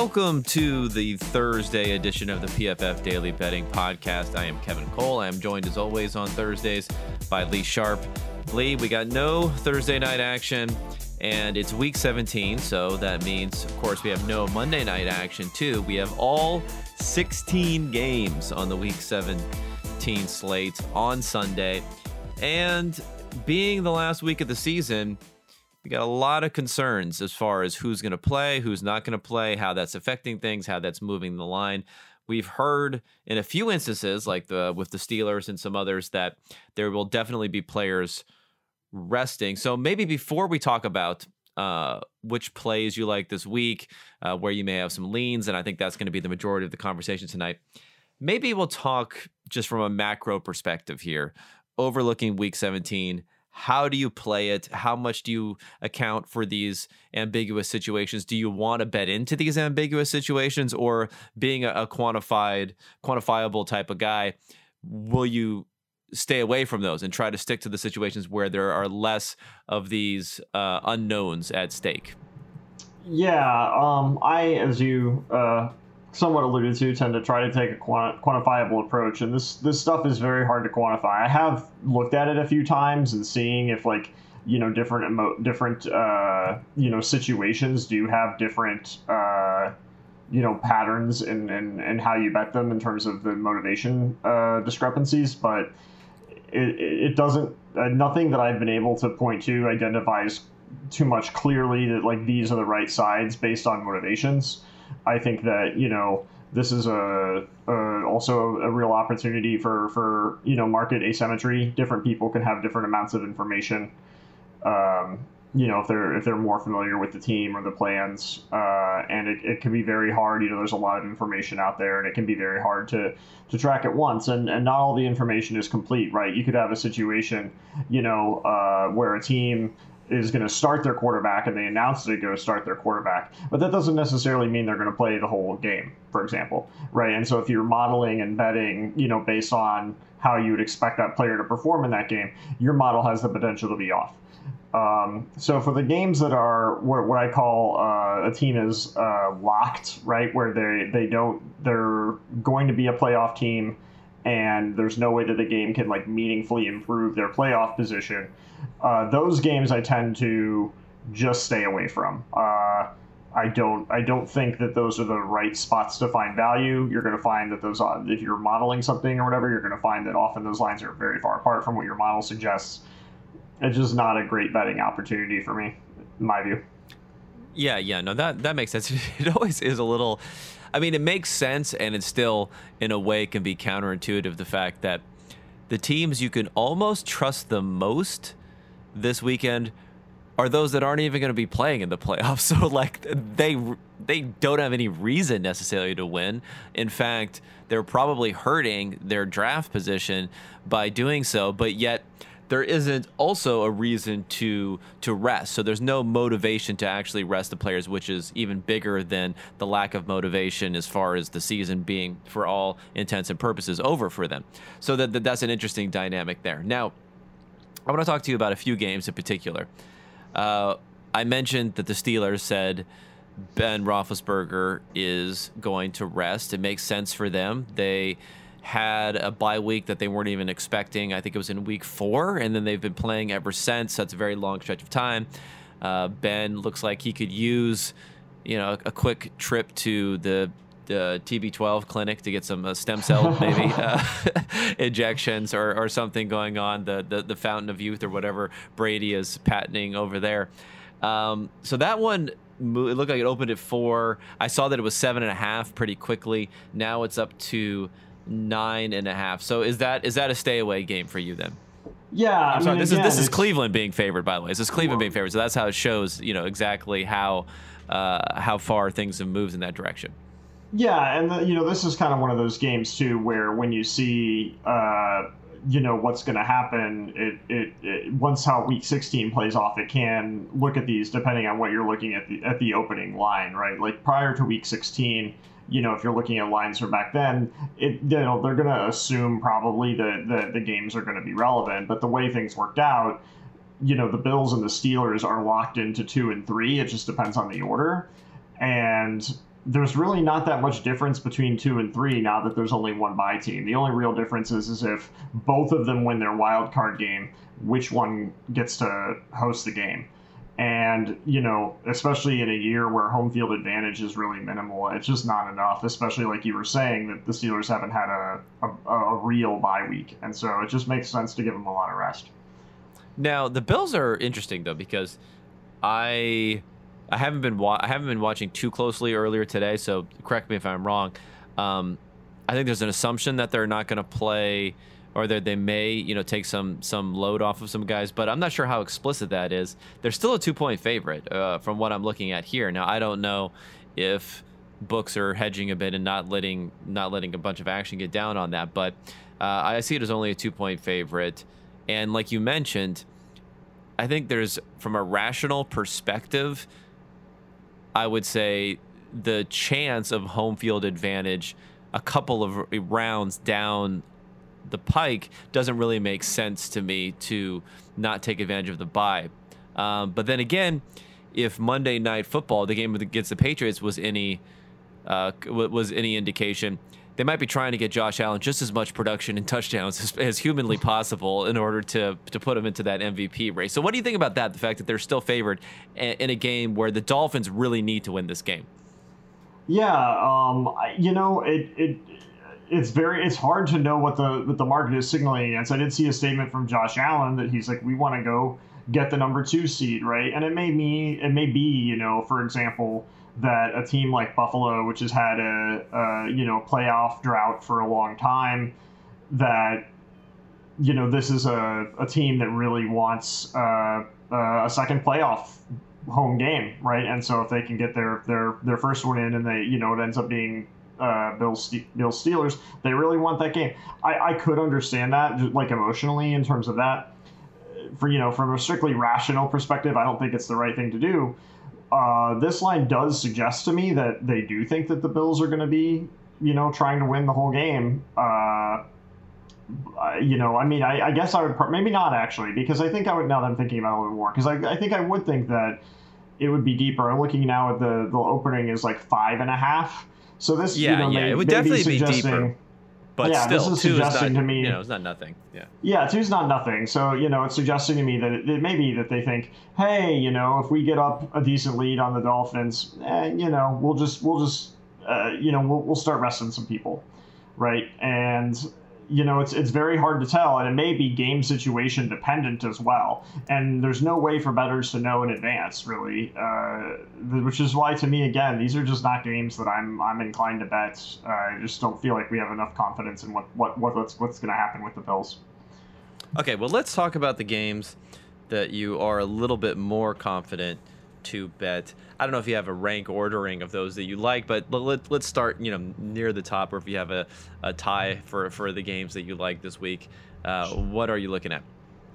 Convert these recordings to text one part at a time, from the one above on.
Welcome to the Thursday edition of the PFF Daily Betting Podcast. I am Kevin Cole. I am joined as always on Thursdays by Lee Sharpe. Lee, we got no Thursday night action, and it's week 17, so that means, of course, we have no Monday night action too. We have all 16 games on the week 17 slate on Sunday, and being the last week of the season, we got a lot of concerns as far as who's going to play, who's not going to play, how that's affecting things, how that's moving the line. We've heard in a few instances, like the with the Steelers and some others, that there will definitely be players resting. So maybe before we talk about uh, which plays you like this week, uh, where you may have some leans, and I think that's going to be the majority of the conversation tonight. Maybe we'll talk just from a macro perspective here, overlooking Week 17 how do you play it? How much do you account for these ambiguous situations? Do you want to bet into these ambiguous situations or being a, a quantified quantifiable type of guy will you stay away from those and try to stick to the situations where there are less of these uh, unknowns at stake? Yeah um, i as you uh, somewhat alluded to, tend to try to take a quantifiable approach, and this this stuff is very hard to quantify. I have looked at it a few times and seeing if like you know different emo- different uh, you know situations do have different uh, you know patterns and and and how you bet them in terms of the motivation uh, discrepancies, but it, it doesn't uh, nothing that I've been able to point to identifies too much clearly that like these are the right sides based on motivations. I think that you know this is a, a, also a real opportunity for for you know market asymmetry. Different people can have different amounts of information. Um, you know if they're if they're more familiar with the team or the plans, uh, and it, it can be very hard. You know, there's a lot of information out there, and it can be very hard to to track at once. And and not all the information is complete, right? You could have a situation, you know, uh, where a team is going to start their quarterback and they announce going to start their quarterback. But that doesn't necessarily mean they're going to play the whole game, for example, right? And so if you're modeling and betting, you know, based on how you would expect that player to perform in that game, your model has the potential to be off. Um, so for the games that are what, what I call uh, a team is uh, locked, right, where they they don't they're going to be a playoff team, and there's no way that the game can like meaningfully improve their playoff position uh, those games I tend to just stay away from. Uh, I don't. I don't think that those are the right spots to find value. You're going to find that those, uh, if you're modeling something or whatever, you're going to find that often those lines are very far apart from what your model suggests. It's just not a great betting opportunity for me, in my view. Yeah, yeah, no, that that makes sense. It always is a little. I mean, it makes sense, and it still, in a way, can be counterintuitive. The fact that the teams you can almost trust the most this weekend are those that aren't even going to be playing in the playoffs. So like they they don't have any reason necessarily to win. In fact, they're probably hurting their draft position by doing so, but yet there isn't also a reason to to rest. So there's no motivation to actually rest the players, which is even bigger than the lack of motivation as far as the season being, for all intents and purposes, over for them. So that, that that's an interesting dynamic there. Now, I want to talk to you about a few games in particular. Uh, I mentioned that the Steelers said Ben Roethlisberger is going to rest. It makes sense for them. They had a bye week that they weren't even expecting. I think it was in week four, and then they've been playing ever since. That's a very long stretch of time. Uh, ben looks like he could use, you know, a, a quick trip to the the TB12 clinic to get some uh, stem cell maybe uh, injections or, or something going on the, the the fountain of youth or whatever Brady is patenting over there. Um, so that one it looked like it opened at four. I saw that it was seven and a half pretty quickly. Now it's up to nine and a half. So is that is that a stay away game for you then? Yeah, I'm sorry. Mean, this again, is this is Cleveland being favored, by the way. This is Cleveland being favored, so that's how it shows, you know, exactly how uh, how far things have moved in that direction. Yeah, and the, you know this is kind of one of those games too, where when you see, uh, you know what's going to happen, it, it, it, once how Week 16 plays off, it can look at these depending on what you're looking at the at the opening line, right? Like prior to Week 16, you know if you're looking at lines from back then, it you know they're going to assume probably that the, the games are going to be relevant, but the way things worked out, you know the Bills and the Steelers are locked into two and three. It just depends on the order, and there's really not that much difference between two and three now that there's only one bye team. The only real difference is, is if both of them win their wild card game, which one gets to host the game. And, you know, especially in a year where home field advantage is really minimal, it's just not enough, especially like you were saying that the Steelers haven't had a, a, a real bye week. And so it just makes sense to give them a lot of rest. Now, the Bills are interesting, though, because I. I haven't been wa- I haven't been watching too closely earlier today, so correct me if I'm wrong. Um, I think there's an assumption that they're not going to play or that they may, you know, take some some load off of some guys. But I'm not sure how explicit that is. They're still a two point favorite uh, from what I'm looking at here. Now I don't know if books are hedging a bit and not letting not letting a bunch of action get down on that, but uh, I see it as only a two point favorite. And like you mentioned, I think there's from a rational perspective, I would say the chance of home field advantage a couple of rounds down the pike doesn't really make sense to me to not take advantage of the bye. Um, but then again, if Monday Night Football, the game against the Patriots, was any uh, was any indication, they might be trying to get Josh Allen just as much production and touchdowns as, as, humanly possible in order to to put him into that MVP race. So, what do you think about that? The fact that they're still favored in a game where the Dolphins really need to win this game. Yeah, um, you know, it, it it's very it's hard to know what the what the market is signaling against. I did see a statement from Josh Allen that he's like, we want to go get the number two seed, right? And it may me it may be, you know, for example, that a team like Buffalo, which has had a, a you know playoff drought for a long time, that you know this is a, a team that really wants uh, uh, a second playoff home game, right? And so if they can get their their their first one in, and they you know it ends up being uh, Bills Bills Steelers. They really want that game. I, I could understand that, like emotionally, in terms of that. For you know, from a strictly rational perspective, I don't think it's the right thing to do. Uh, this line does suggest to me that they do think that the Bills are going to be, you know, trying to win the whole game. Uh, you know, I mean, I, I, guess I would maybe not actually because I think I would now that I'm thinking about it a little more because I, I think I would think that it would be deeper. I'm looking now at the the opening is like five and a half. So this, yeah, you know, yeah, it would definitely be, be deeper. But yeah, still, this is two suggesting is not, to me, you know, it's not nothing. Yeah. Yeah, two's not nothing. So you know, it's suggesting to me that it, it may be that they think, hey, you know, if we get up a decent lead on the Dolphins, eh, you know, we'll just we'll just uh, you know we'll we'll start resting some people, right? And you know, it's it's very hard to tell, and it may be game situation dependent as well. And there's no way for bettors to know in advance, really. Uh, which is why, to me, again, these are just not games that I'm I'm inclined to bet. Uh, I just don't feel like we have enough confidence in what what, what what's what's going to happen with the Bills. Okay, well, let's talk about the games that you are a little bit more confident to bet. I don't know if you have a rank ordering of those that you like, but let, let's start, you know, near the top, or if you have a, a tie for, for the games that you like this week. Uh, what are you looking at?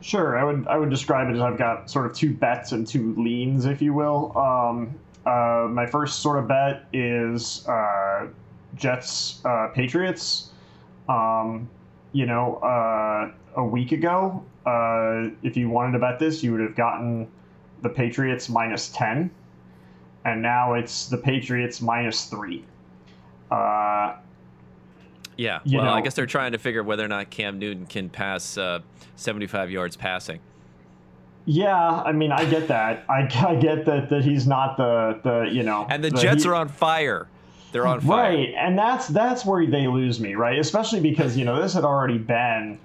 Sure, I would I would describe it as I've got sort of two bets and two leans, if you will. Um, uh, my first sort of bet is uh, Jets uh, Patriots. Um, you know, uh, a week ago, uh, if you wanted to bet this, you would have gotten the Patriots minus 10, and now it's the Patriots minus 3. Uh, yeah, well, know, I guess they're trying to figure whether or not Cam Newton can pass uh, 75 yards passing. Yeah, I mean, I get that. I, I get that that he's not the the you know. And the, the Jets he, are on fire. They're on fire. Right, and that's that's where they lose me, right? Especially because you know this had already been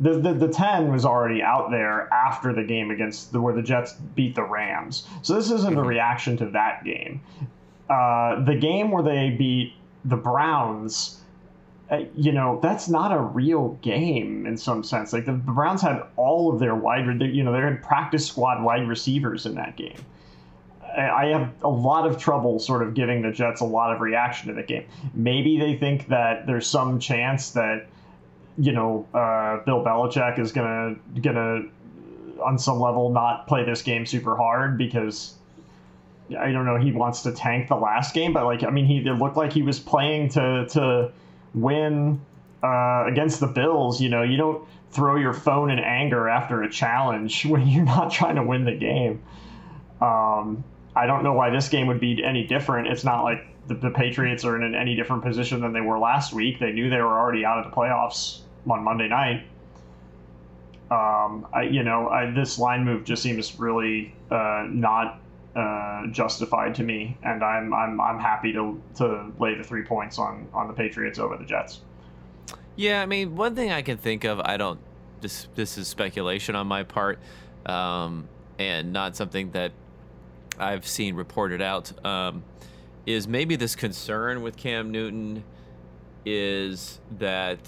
the, the, the 10 was already out there after the game against the where the Jets beat the Rams. So this isn't a mm-hmm. reaction to that game. Uh, the game where they beat the Browns, uh, you know, that's not a real game in some sense. Like the, the Browns had all of their wide, you know, they had practice squad wide receivers in that game. I have a lot of trouble sort of giving the Jets a lot of reaction to the game. Maybe they think that there's some chance that you know, uh, Bill Belichick is gonna gonna on some level not play this game super hard because I don't know he wants to tank the last game, but like I mean he it looked like he was playing to to win uh, against the Bills. You know, you don't throw your phone in anger after a challenge when you're not trying to win the game. Um, I don't know why this game would be any different. It's not like the, the Patriots are in any different position than they were last week. They knew they were already out of the playoffs on Monday night. Um, I, you know, I, this line move just seems really uh, not uh, justified to me, and I'm I'm I'm happy to to lay the three points on on the Patriots over the Jets. Yeah, I mean, one thing I can think of, I don't. This this is speculation on my part, um, and not something that I've seen reported out. Um, is maybe this concern with Cam Newton is that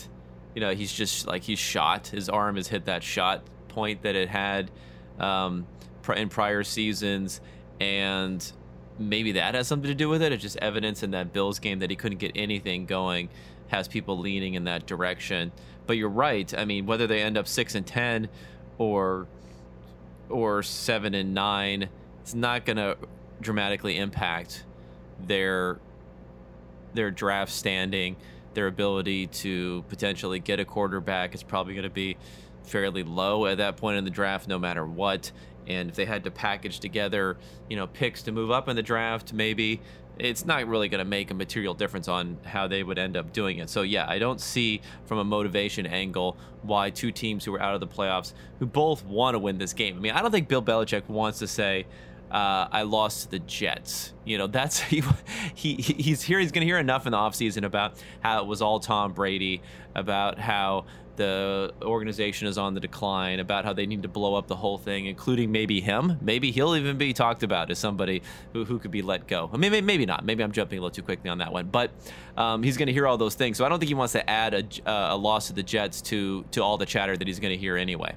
you know he's just like he's shot. His arm has hit that shot point that it had um, in prior seasons, and maybe that has something to do with it. It's just evidence in that Bills game that he couldn't get anything going has people leaning in that direction. But you're right. I mean, whether they end up six and ten or or seven and nine, it's not going to dramatically impact their their draft standing, their ability to potentially get a quarterback is probably going to be fairly low at that point in the draft, no matter what. And if they had to package together, you know, picks to move up in the draft, maybe it's not really going to make a material difference on how they would end up doing it. So yeah, I don't see from a motivation angle why two teams who are out of the playoffs who both want to win this game. I mean, I don't think Bill Belichick wants to say, uh, I lost to the Jets. You know, that's he, he he's here. He's going to hear enough in the offseason about how it was all Tom Brady, about how the organization is on the decline, about how they need to blow up the whole thing, including maybe him. Maybe he'll even be talked about as somebody who, who could be let go. I mean, maybe, not. Maybe I'm jumping a little too quickly on that one. But um, he's going to hear all those things. So I don't think he wants to add a, uh, a loss to the Jets to to all the chatter that he's going to hear anyway.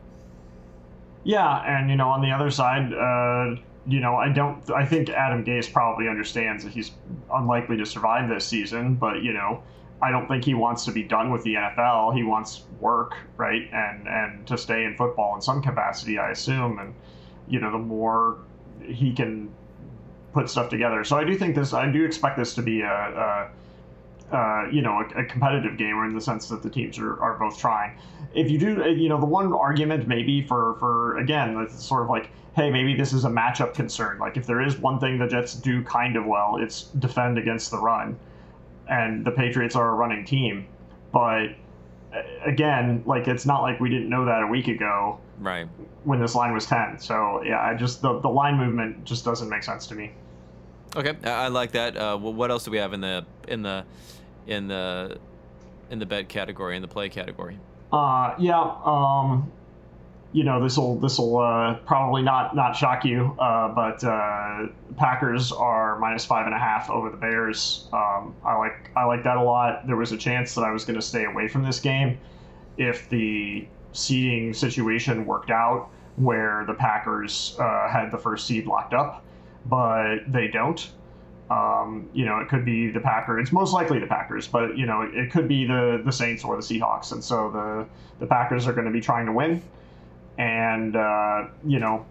Yeah, and you know, on the other side. Uh you know, I don't. I think Adam Gase probably understands that he's unlikely to survive this season, but you know, I don't think he wants to be done with the NFL. He wants work, right, and and to stay in football in some capacity, I assume. And you know, the more he can put stuff together, so I do think this. I do expect this to be a. a uh, you know, a, a, competitive game, in the sense that the teams are, are both trying. If you do, you know, the one argument maybe for for again, it's sort of like hey, maybe this is a matchup concern. Like if there is one thing the Jets do kind of well, it's defend against the run, and the Patriots are a running team. But again, like it's not like we didn't know that a week ago, right? When this line was ten. So yeah, I just the the line movement just doesn't make sense to me. Okay, I like that. Uh, what else do we have in the in the in the in the bet category in the play category? Uh, yeah. Um, you know this will this will uh, probably not not shock you, uh, but uh, Packers are minus five and a half over the Bears. Um, I like I like that a lot. There was a chance that I was going to stay away from this game if the seeding situation worked out where the Packers uh, had the first seed locked up, but they don't. Um, you know, it could be the Packers. It's most likely the Packers, but you know, it, it could be the the Saints or the Seahawks, and so the the Packers are going to be trying to win and uh, you know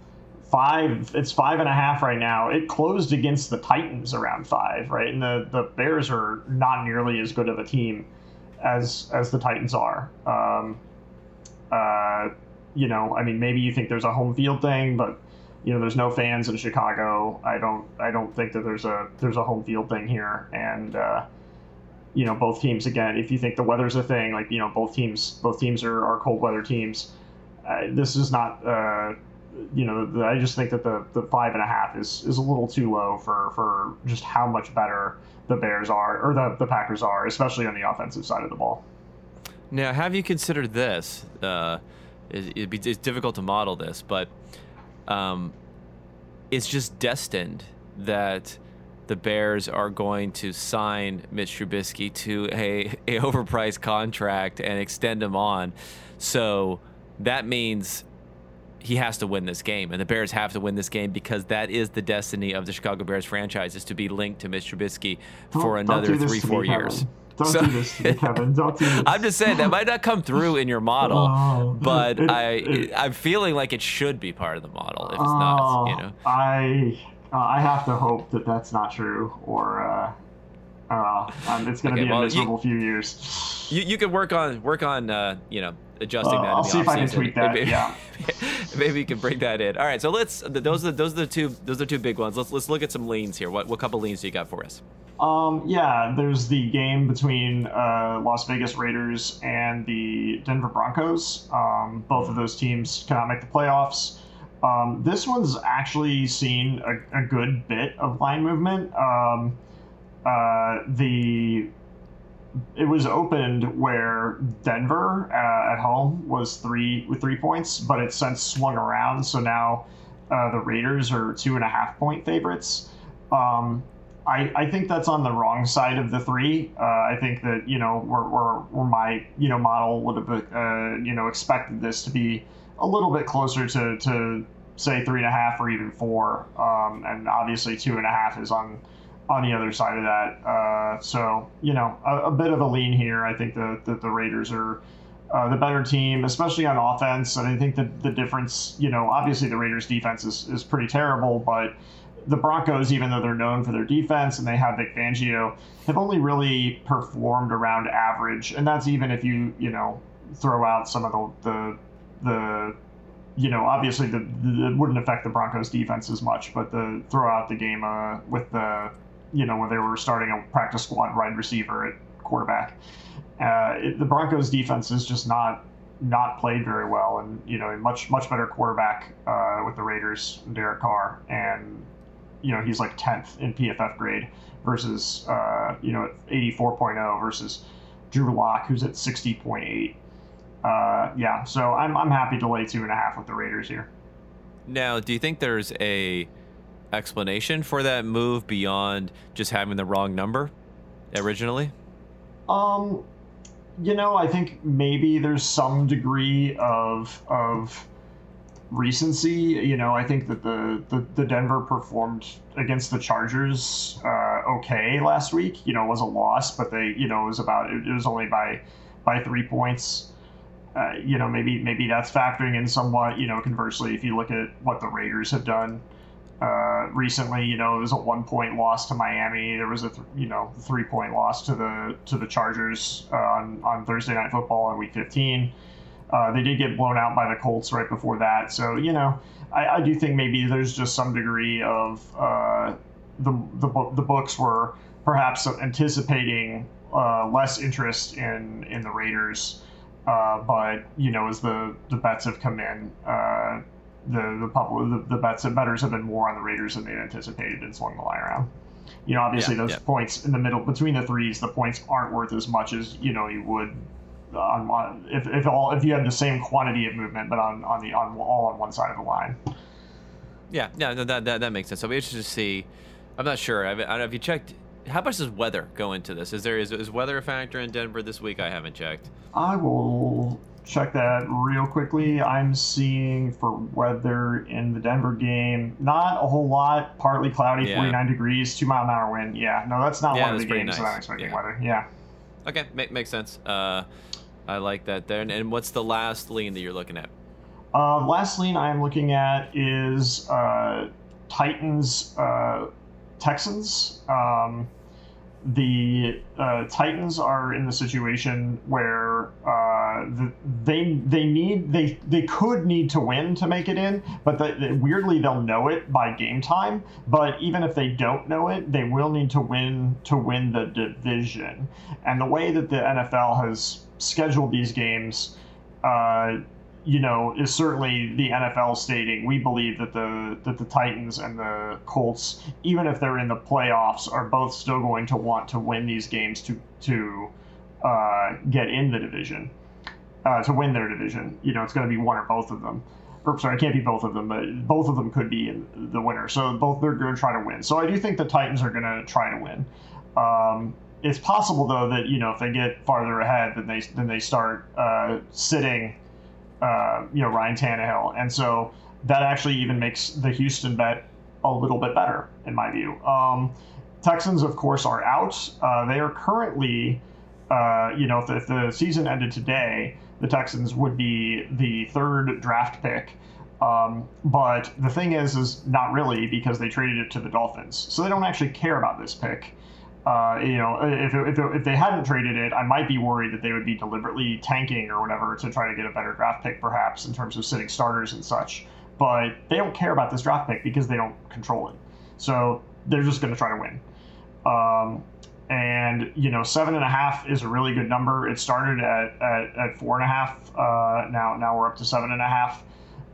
five it's five and a half right now it closed against the titans around five right and the, the bears are not nearly as good of a team as as the titans are um, uh, you know i mean maybe you think there's a home field thing but you know there's no fans in chicago i don't i don't think that there's a there's a home field thing here and uh, you know both teams again if you think the weather's a thing like you know both teams both teams are, are cold weather teams this is not. Uh, you know, I just think that the, the five and a half is, is a little too low for, for just how much better the Bears are or the, the Packers are, especially on the offensive side of the ball. Now, have you considered this? Uh, it, be, it's difficult to model this, but um, it's just destined that the Bears are going to sign Mitch Trubisky to a, a overpriced contract and extend him on. So that means he has to win this game, and the Bears have to win this game because that is the destiny of the Chicago Bears franchise is to be linked to Mitch Trubisky for don't, another don't three, four years. Don't so, do this Kevin. Don't do this. I'm just saying that might not come through in your model, oh, but it, I it, I'm feeling like it should be part of the model if it's oh, not. You know, I uh, I have to hope that that's not true, or uh, uh, um, it's going to okay, be a well, miserable you, few years. You you could work on work on uh, you know adjusting uh, that. I'll see if I can tweak that. yeah. maybe you can bring that in. All right, so let's. Those are those are the two those are two big ones. Let's let's look at some leans here. What what couple leans do you got for us? Um, yeah, there's the game between uh, Las Vegas Raiders and the Denver Broncos. Um, both of those teams cannot make the playoffs. Um, this one's actually seen a, a, good bit of line movement. Um, uh, the it was opened where Denver uh, at home was three with three points, but it's since swung around. So now uh, the Raiders are two and a half point favorites. Um, I, I think that's on the wrong side of the three. Uh, I think that you know where, where, where my you know model would have uh, you know expected this to be a little bit closer to, to say three and a half or even four, um, and obviously two and a half is on on the other side of that. Uh, so you know a, a, bit of a lean here. I think that the, the Raiders are. Uh, the better team, especially on offense, and I think that the difference, you know, obviously the Raiders' defense is, is pretty terrible, but the Broncos, even though they're known for their defense and they have Vic Fangio, have only really performed around average, and that's even if you you know throw out some of the the, the you know obviously the, the it wouldn't affect the Broncos defense as much, but the throw out the game uh, with the you know when they were starting a practice squad wide receiver at quarterback, uh, it, the Broncos defense is just not not played very well, and you know a much much better quarterback uh, with the Raiders, Derek Carr, and you know he's like 10th in PFF grade versus uh, you know 84.0 versus Drew Lock who's at 60.8. Uh, yeah, so I'm I'm happy to lay two and a half with the Raiders here. Now, do you think there's a explanation for that move beyond just having the wrong number originally? Um, you know, I think maybe there's some degree of of recency. You know, I think that the, the, the Denver performed against the Chargers uh, okay last week. You know, it was a loss, but they, you know, it was about it, was only by by three points. Uh, you know, maybe maybe that's factoring in somewhat. You know, conversely, if you look at what the Raiders have done uh, recently, you know, it was a one point loss to Miami. There was a th- you know three point loss to the to the Chargers uh, on on Thursday Night Football in Week 15. Uh, they did get blown out by the Colts right before that. So, you know, I, I do think maybe there's just some degree of uh, the, the, the books were perhaps anticipating uh, less interest in, in the Raiders. Uh, but, you know, as the, the bets have come in, the the, public, the the bets and bettors have been more on the Raiders than they anticipated and swung the line around. You know, obviously yeah, those yeah. points in the middle between the threes, the points aren't worth as much as you know you would uh, on if, if all if you have the same quantity of movement, but on on the on all on one side of the line. Yeah, yeah, that that, that makes sense. I'll be interested to see. I'm not sure. I, I don't know if you checked. How much does weather go into this? Is there is, is weather a factor in Denver this week? I haven't checked. I will check that real quickly. I'm seeing for weather in the Denver game, not a whole lot. Partly cloudy, yeah. 49 degrees, two mile an hour wind. Yeah, no, that's not yeah, one of the games nice. that I'm expecting yeah. weather. Yeah. Okay, make, makes sense. Uh, I like that there. And, and what's the last lean that you're looking at? Uh, last lean I'm looking at is uh, Titans uh, Texans. Um, the uh, Titans are in the situation where they they need they they could need to win to make it in, but the, the, weirdly they'll know it by game time. But even if they don't know it, they will need to win to win the division. And the way that the NFL has scheduled these games, uh, you know, is certainly the NFL stating we believe that the that the Titans and the Colts, even if they're in the playoffs, are both still going to want to win these games to to uh, get in the division, uh, to win their division. You know, it's going to be one or both of them. Or sorry, it can't be both of them, but both of them could be in the winner. So both they're going to try to win. So I do think the Titans are going to try to win. Um, it's possible though that you know if they get farther ahead, then they then they start uh, sitting, uh, you know, Ryan Tannehill, and so that actually even makes the Houston bet a little bit better in my view. Um, Texans, of course, are out. Uh, they are currently, uh, you know, if the, if the season ended today, the Texans would be the third draft pick. Um, but the thing is, is not really because they traded it to the Dolphins, so they don't actually care about this pick. Uh, you know, if, if, if they hadn't traded it, I might be worried that they would be deliberately tanking or whatever to try to get a better draft pick, perhaps in terms of sitting starters and such. But they don't care about this draft pick because they don't control it. So they're just going to try to win. Um, and you know, seven and a half is a really good number. It started at, at, at four and a half. Uh, now now we're up to seven and a half.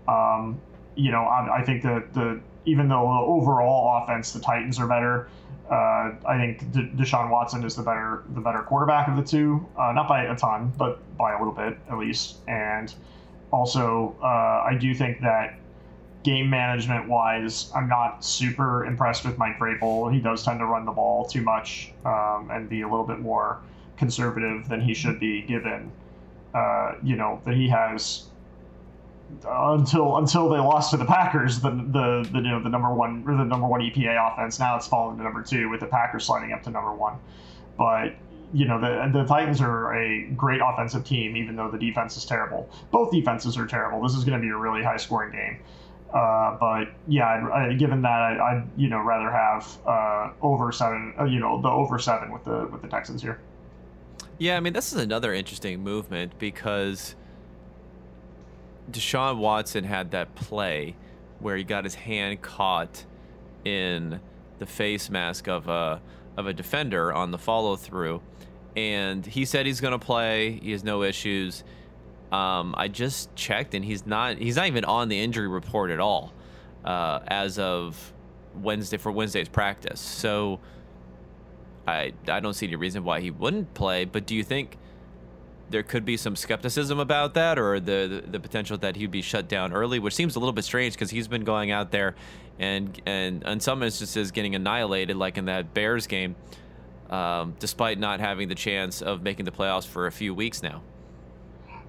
Um, you know, I, I think that the even though the overall offense, the Titans are better. Uh, I think De- Deshaun Watson is the better the better quarterback of the two, uh, not by a ton, but by a little bit at least. And also, uh, I do think that game management wise, I'm not super impressed with Mike Vrabel. He does tend to run the ball too much um, and be a little bit more conservative than he should be, given uh, you know that he has until until they lost to the Packers, the the, the you know the number one or the number one EPA offense. Now it's fallen to number two with the Packers sliding up to number one. But you know the the Titans are a great offensive team, even though the defense is terrible. Both defenses are terrible. This is going to be a really high scoring game. Uh, but yeah, I, given that, I, would you know rather have uh, over seven, uh, you know, the over seven with the with the Texans here. Yeah, I mean this is another interesting movement because Deshaun Watson had that play where he got his hand caught in the face mask of a of a defender on the follow through, and he said he's going to play. He has no issues. Um, I just checked, and he's not he's not even on the injury report at all uh, as of Wednesday for Wednesday's practice. So I I don't see any reason why he wouldn't play. But do you think? there could be some skepticism about that or the, the, the potential that he'd be shut down early, which seems a little bit strange because he's been going out there and and in some instances getting annihilated, like in that Bears game, um, despite not having the chance of making the playoffs for a few weeks now.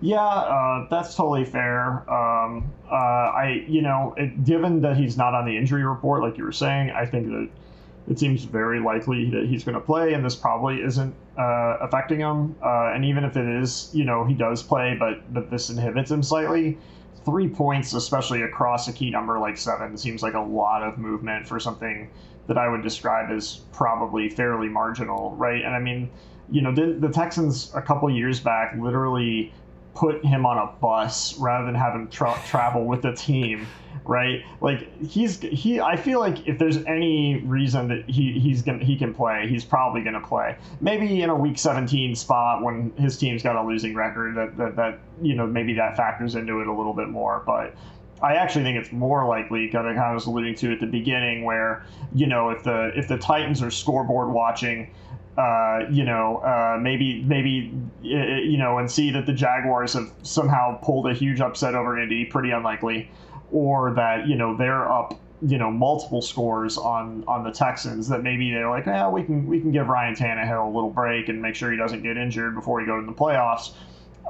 Yeah, uh, that's totally fair. Um, uh, I, you know, it, given that he's not on the injury report, like you were saying, I think that it seems very likely that he's going to play, and this probably isn't uh, affecting him. Uh, and even if it is, you know, he does play, but but this inhibits him slightly. Three points, especially across a key number like seven, seems like a lot of movement for something that I would describe as probably fairly marginal, right? And I mean, you know, the, the Texans a couple years back literally put him on a bus rather than have him tra- travel with the team right? Like he's he i feel like if there's any reason that he he's gonna he can play he's probably gonna play. Maybe in a week 17 spot when his team's got a losing record that that, that you know maybe that factors into it a little bit more. But I actually think it's more likely, kind of, I was alluding to at the beginning, where you know if the if the Titans are scoreboard watching, uh, you know, uh, maybe maybe you know, and see that the Jaguars have somehow pulled a huge upset over Indy, pretty unlikely, or that you know they're up, you know, multiple scores on on the Texans. That maybe they're like, yeah, we can we can give Ryan Tannehill a little break and make sure he doesn't get injured before he goes to the playoffs.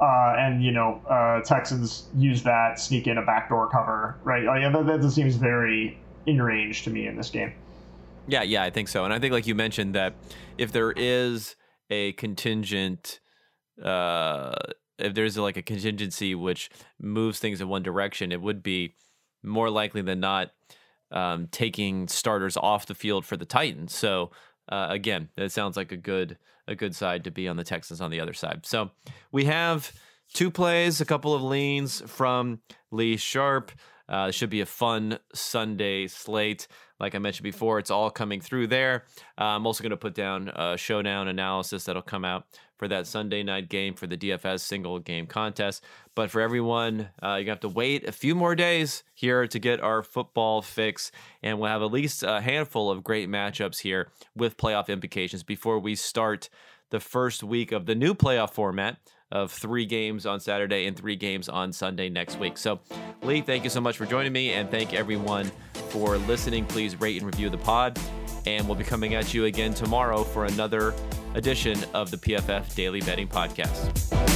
Uh, and you know, uh, Texans use that, sneak in a backdoor cover, right? Like, that, that seems very in range to me in this game. Yeah, yeah, I think so. And I think, like you mentioned, that if there is a contingent, uh, if there's like a contingency which moves things in one direction, it would be more likely than not um, taking starters off the field for the Titans. So uh, again, that sounds like a good a good side to be on the Texans on the other side. So we have two plays, a couple of leans from Lee Sharpe. Uh, it should be a fun Sunday slate. Like I mentioned before, it's all coming through there. Uh, I'm also going to put down a showdown analysis that'll come out for that Sunday night game for the DFS single game contest. But for everyone, uh, you have to wait a few more days here to get our football fix, and we'll have at least a handful of great matchups here with playoff implications before we start the first week of the new playoff format of three games on Saturday and three games on Sunday next week. So, Lee, thank you so much for joining me, and thank everyone for listening. Please rate and review the pod, and we'll be coming at you again tomorrow for another edition of the PFF Daily Betting Podcast.